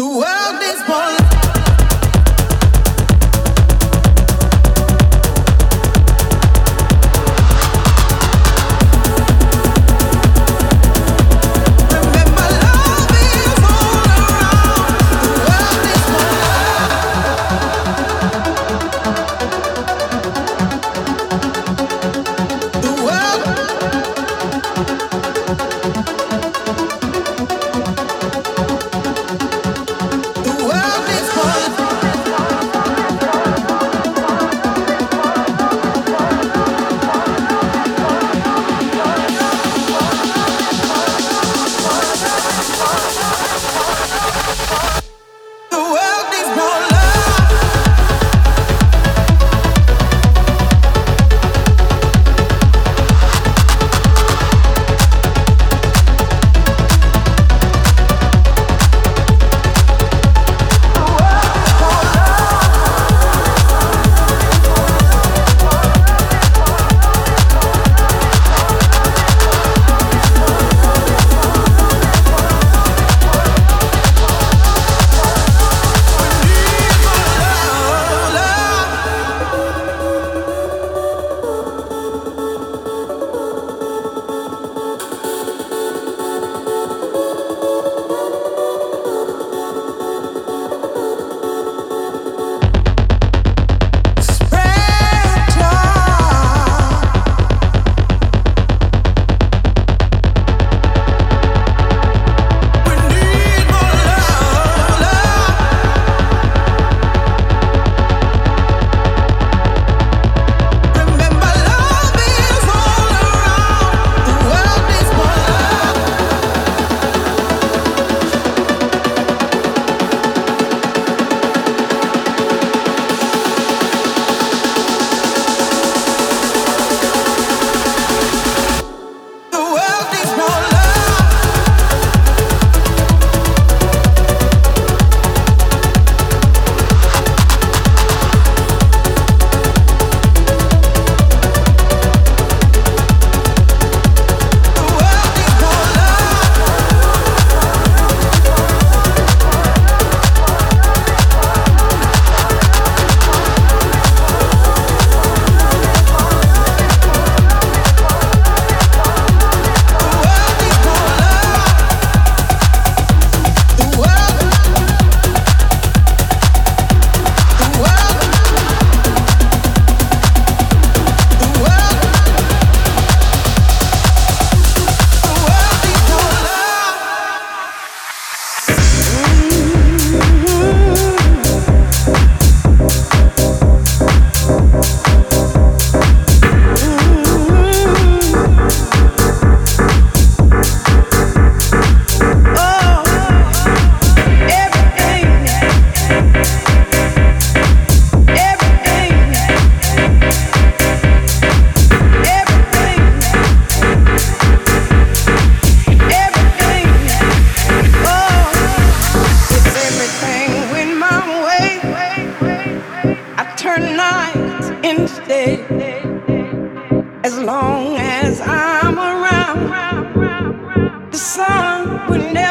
the world.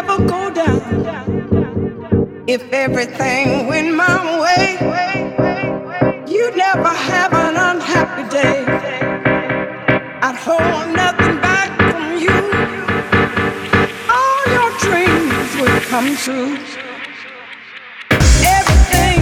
never go down if everything went my way. You'd never have an unhappy day. I'd hold nothing back from you. All your dreams would come true. Everything.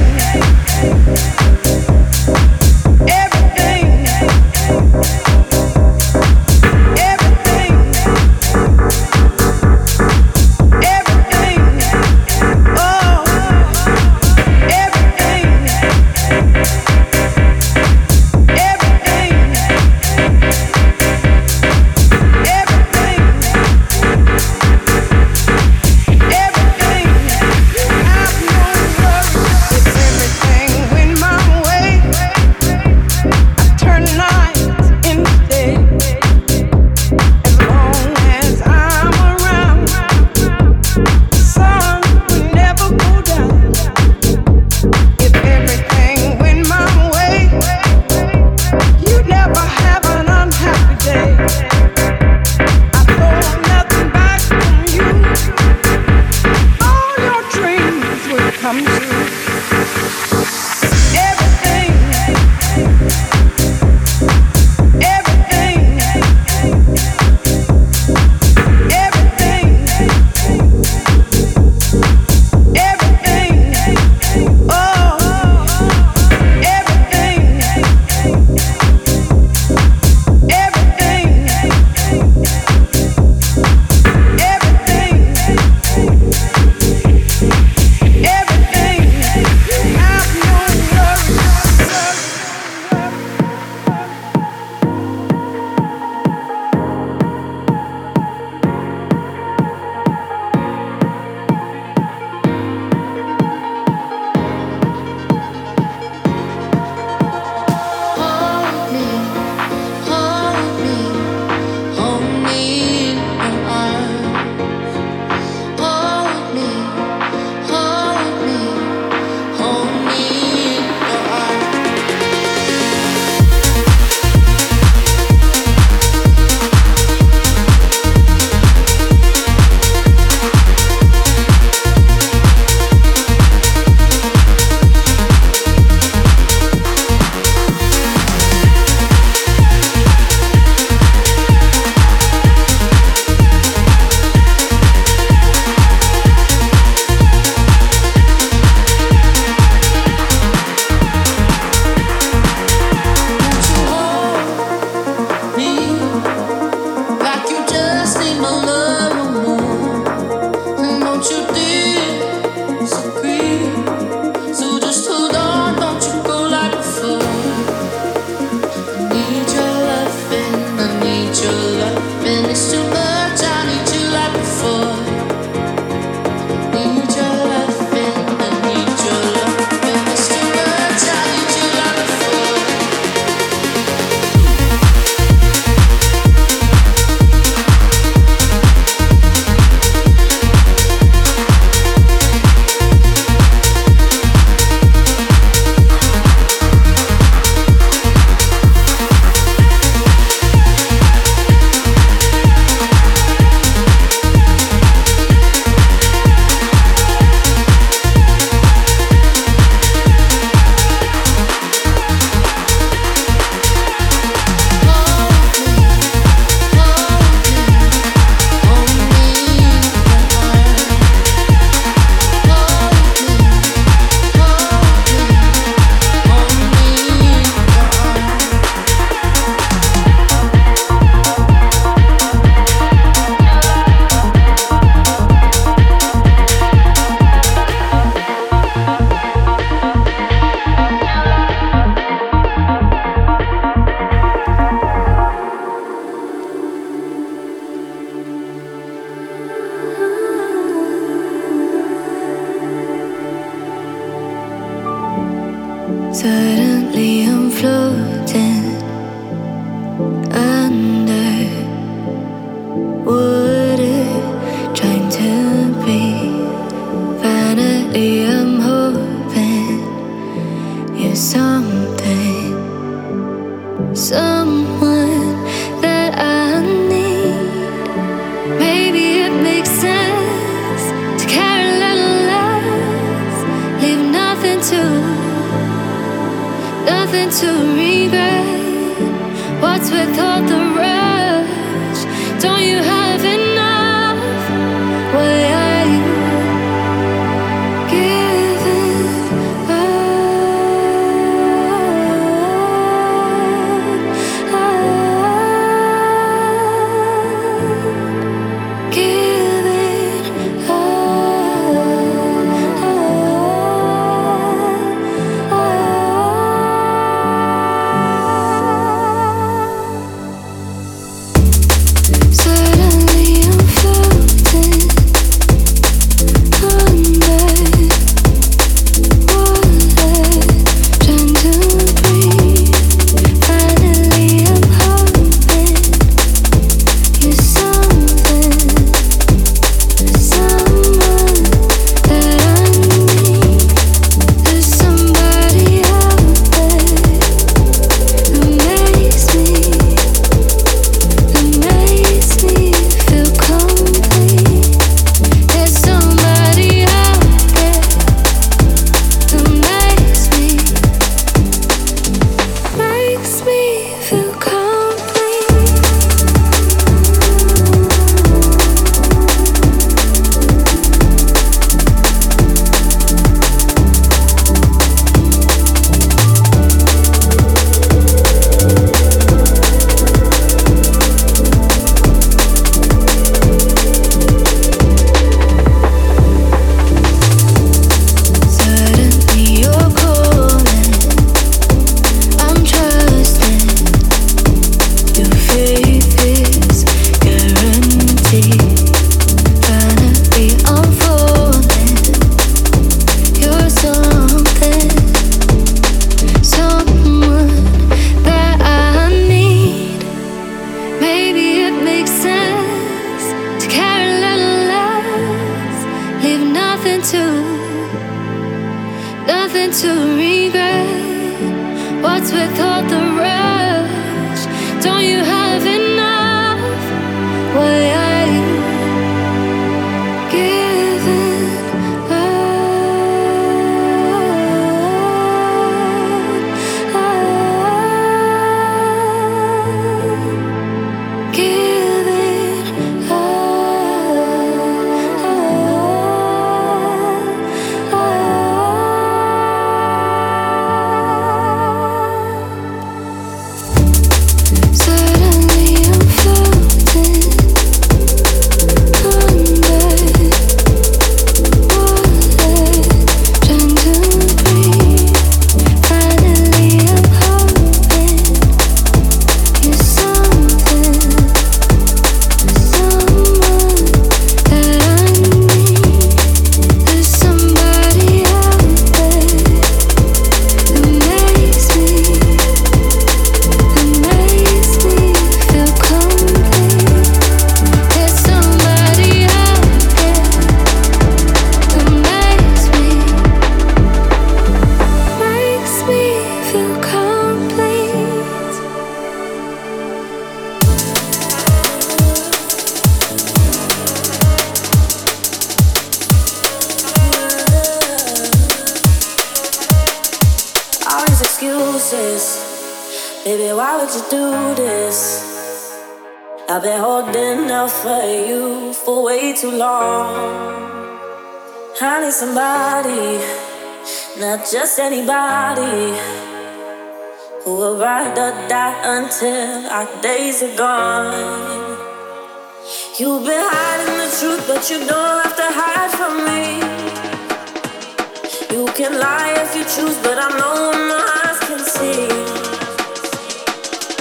shoes, but I know my eyes can see.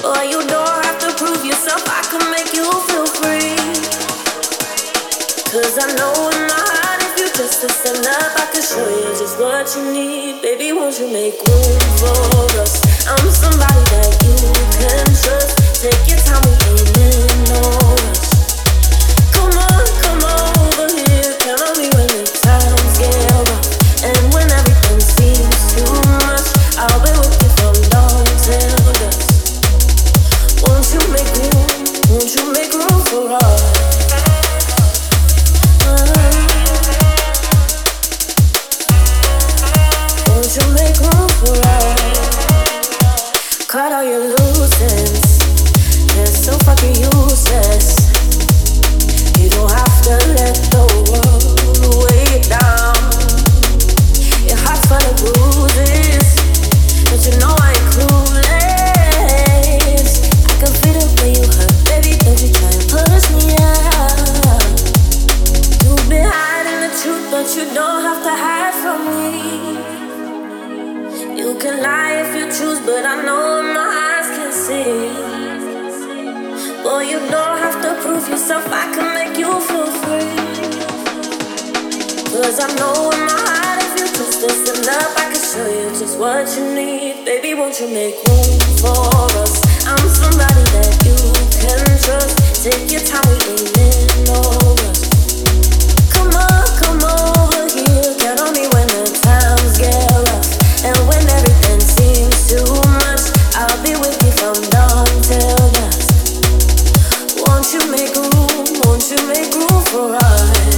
Boy, you don't have to prove yourself, I can make you feel free. Cause I know in my heart, if you just listen up, I can show you just what you need. Baby, won't you make room for us? I'm somebody that you can trust. Take your time, we ain't Won't you make room? Won't you make room for us?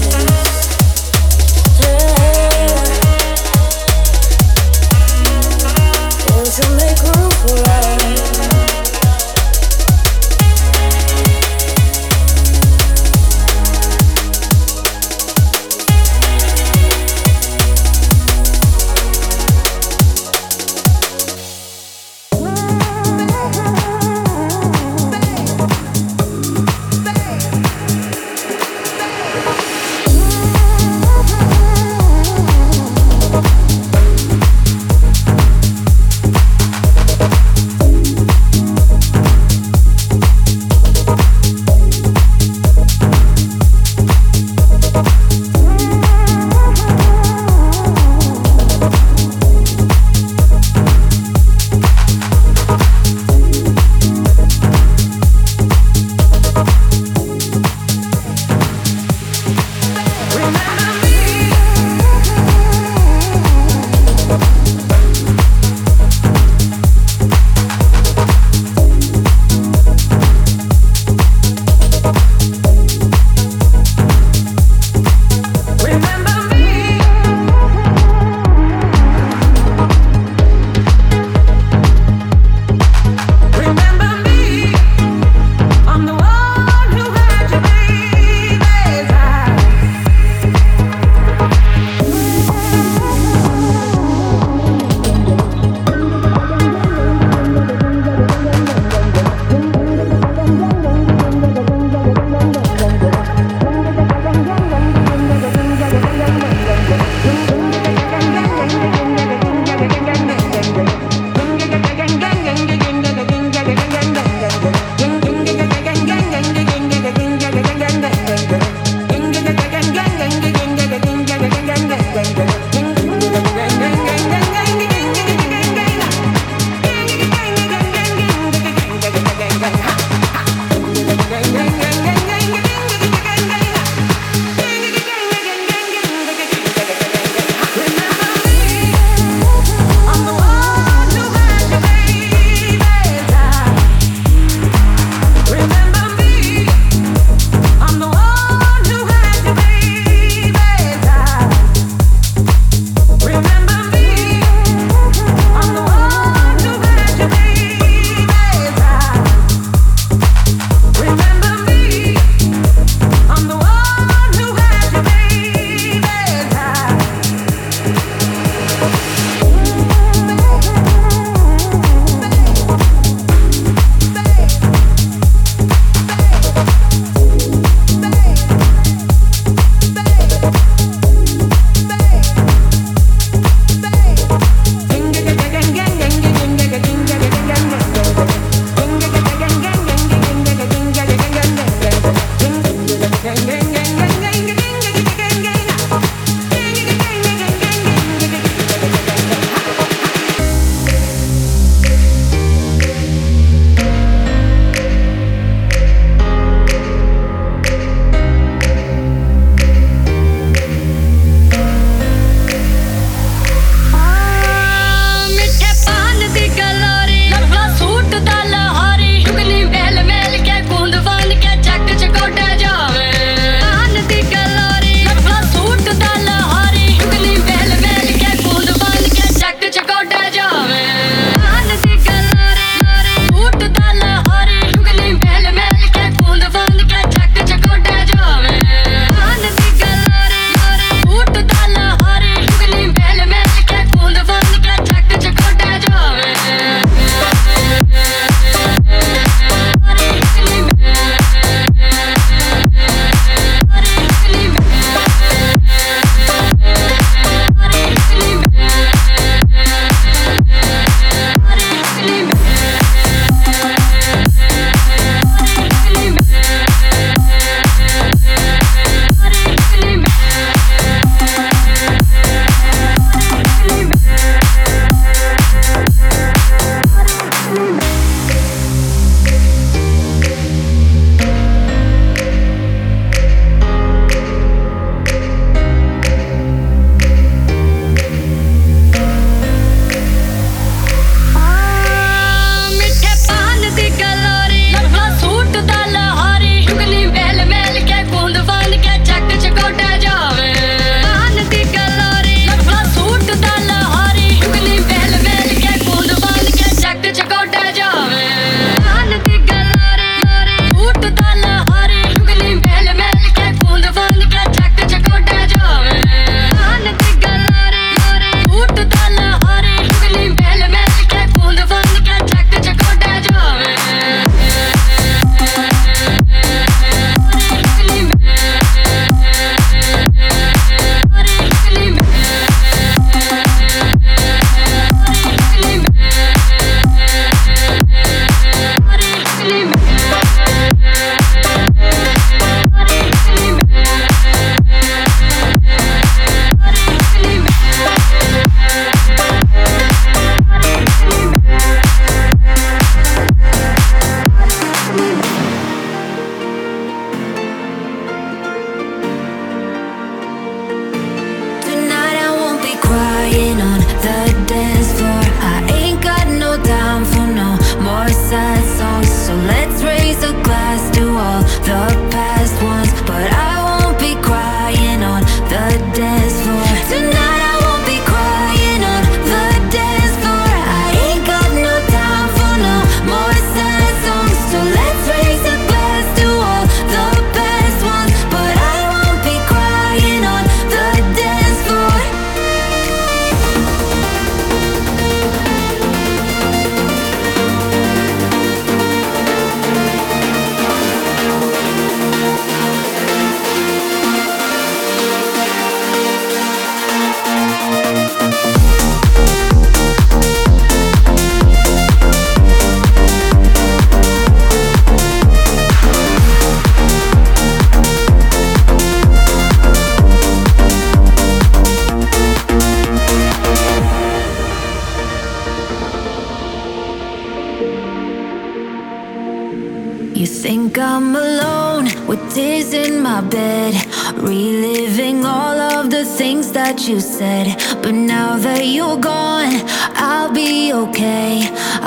okay.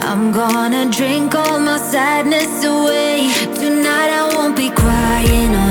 I'm gonna drink all my sadness away. Tonight I won't be crying.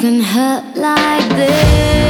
can hurt like this.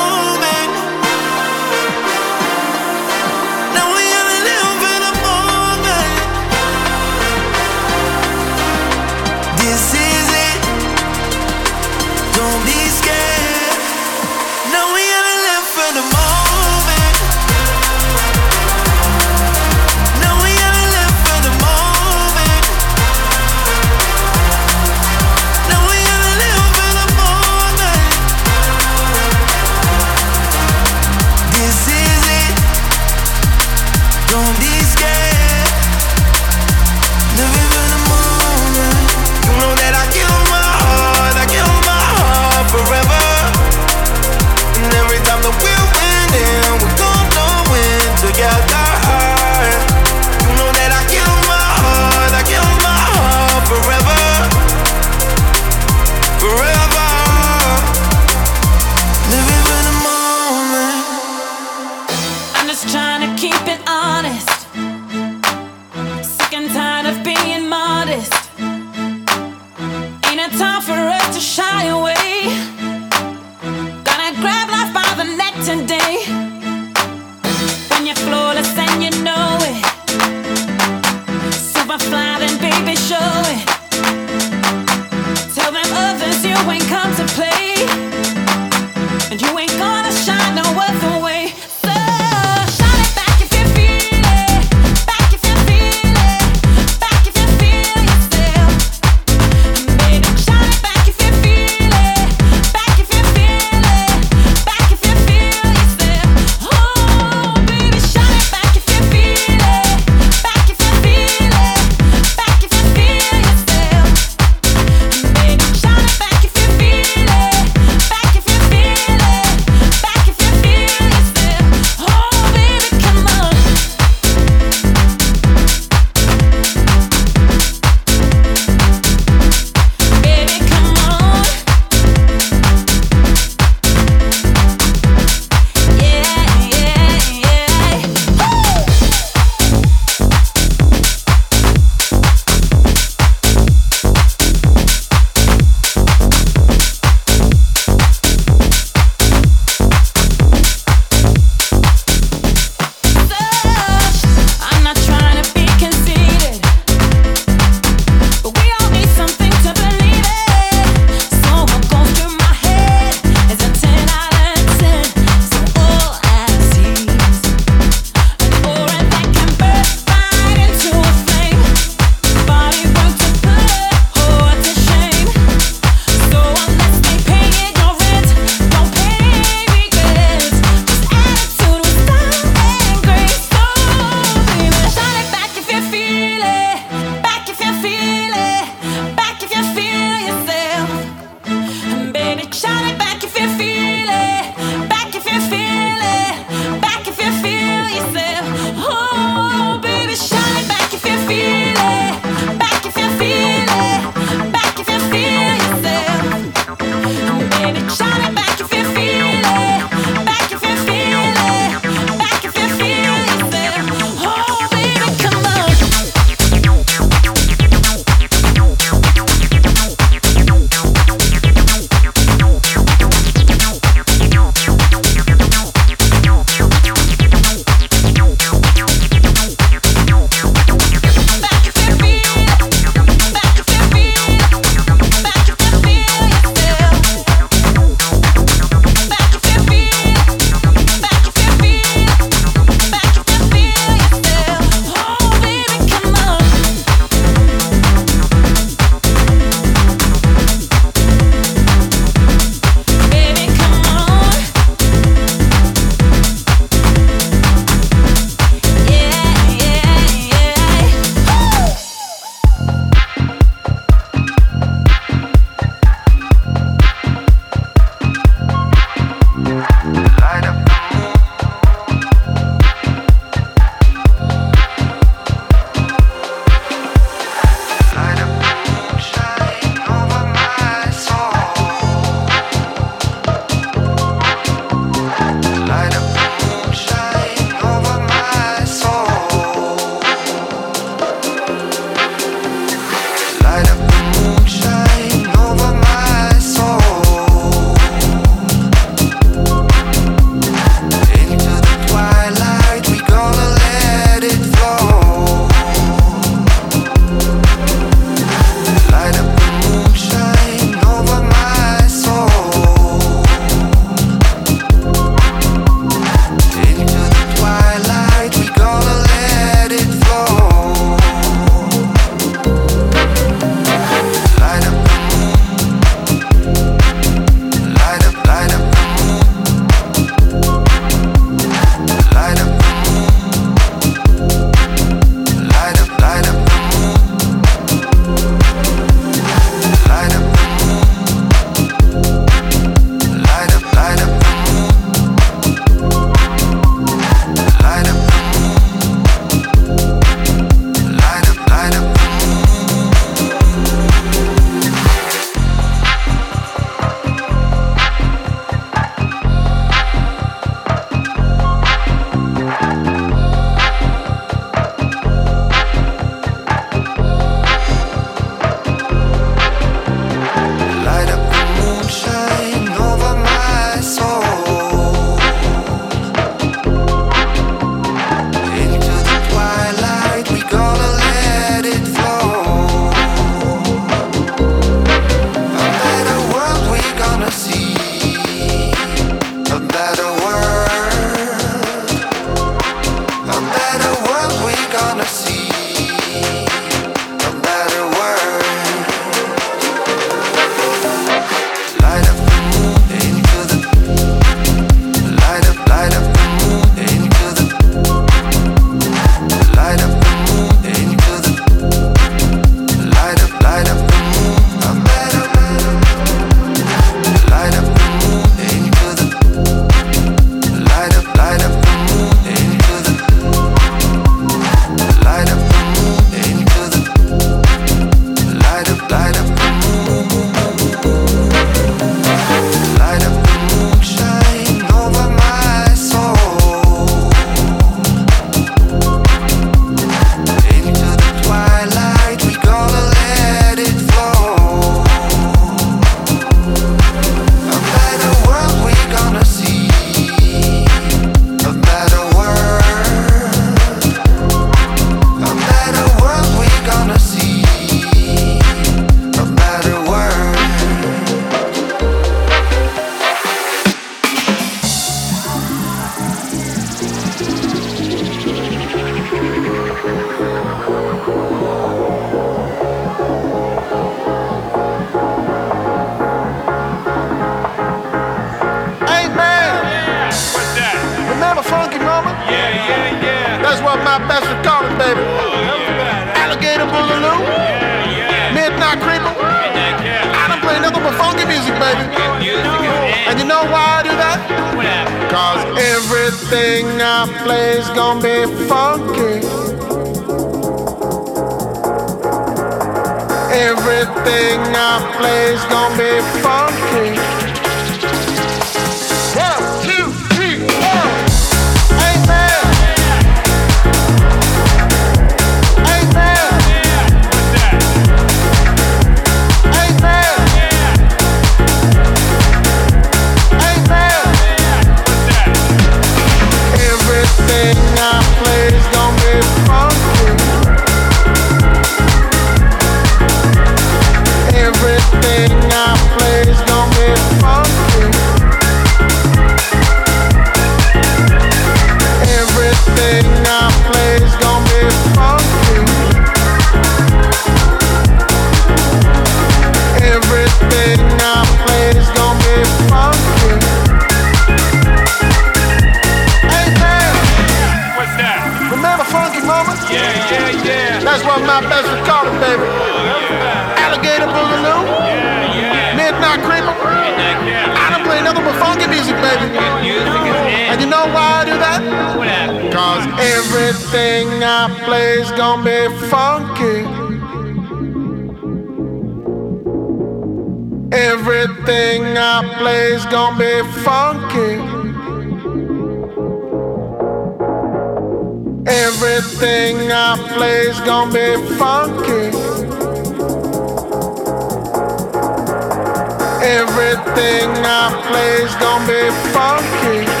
Everything I play's gonna be funky.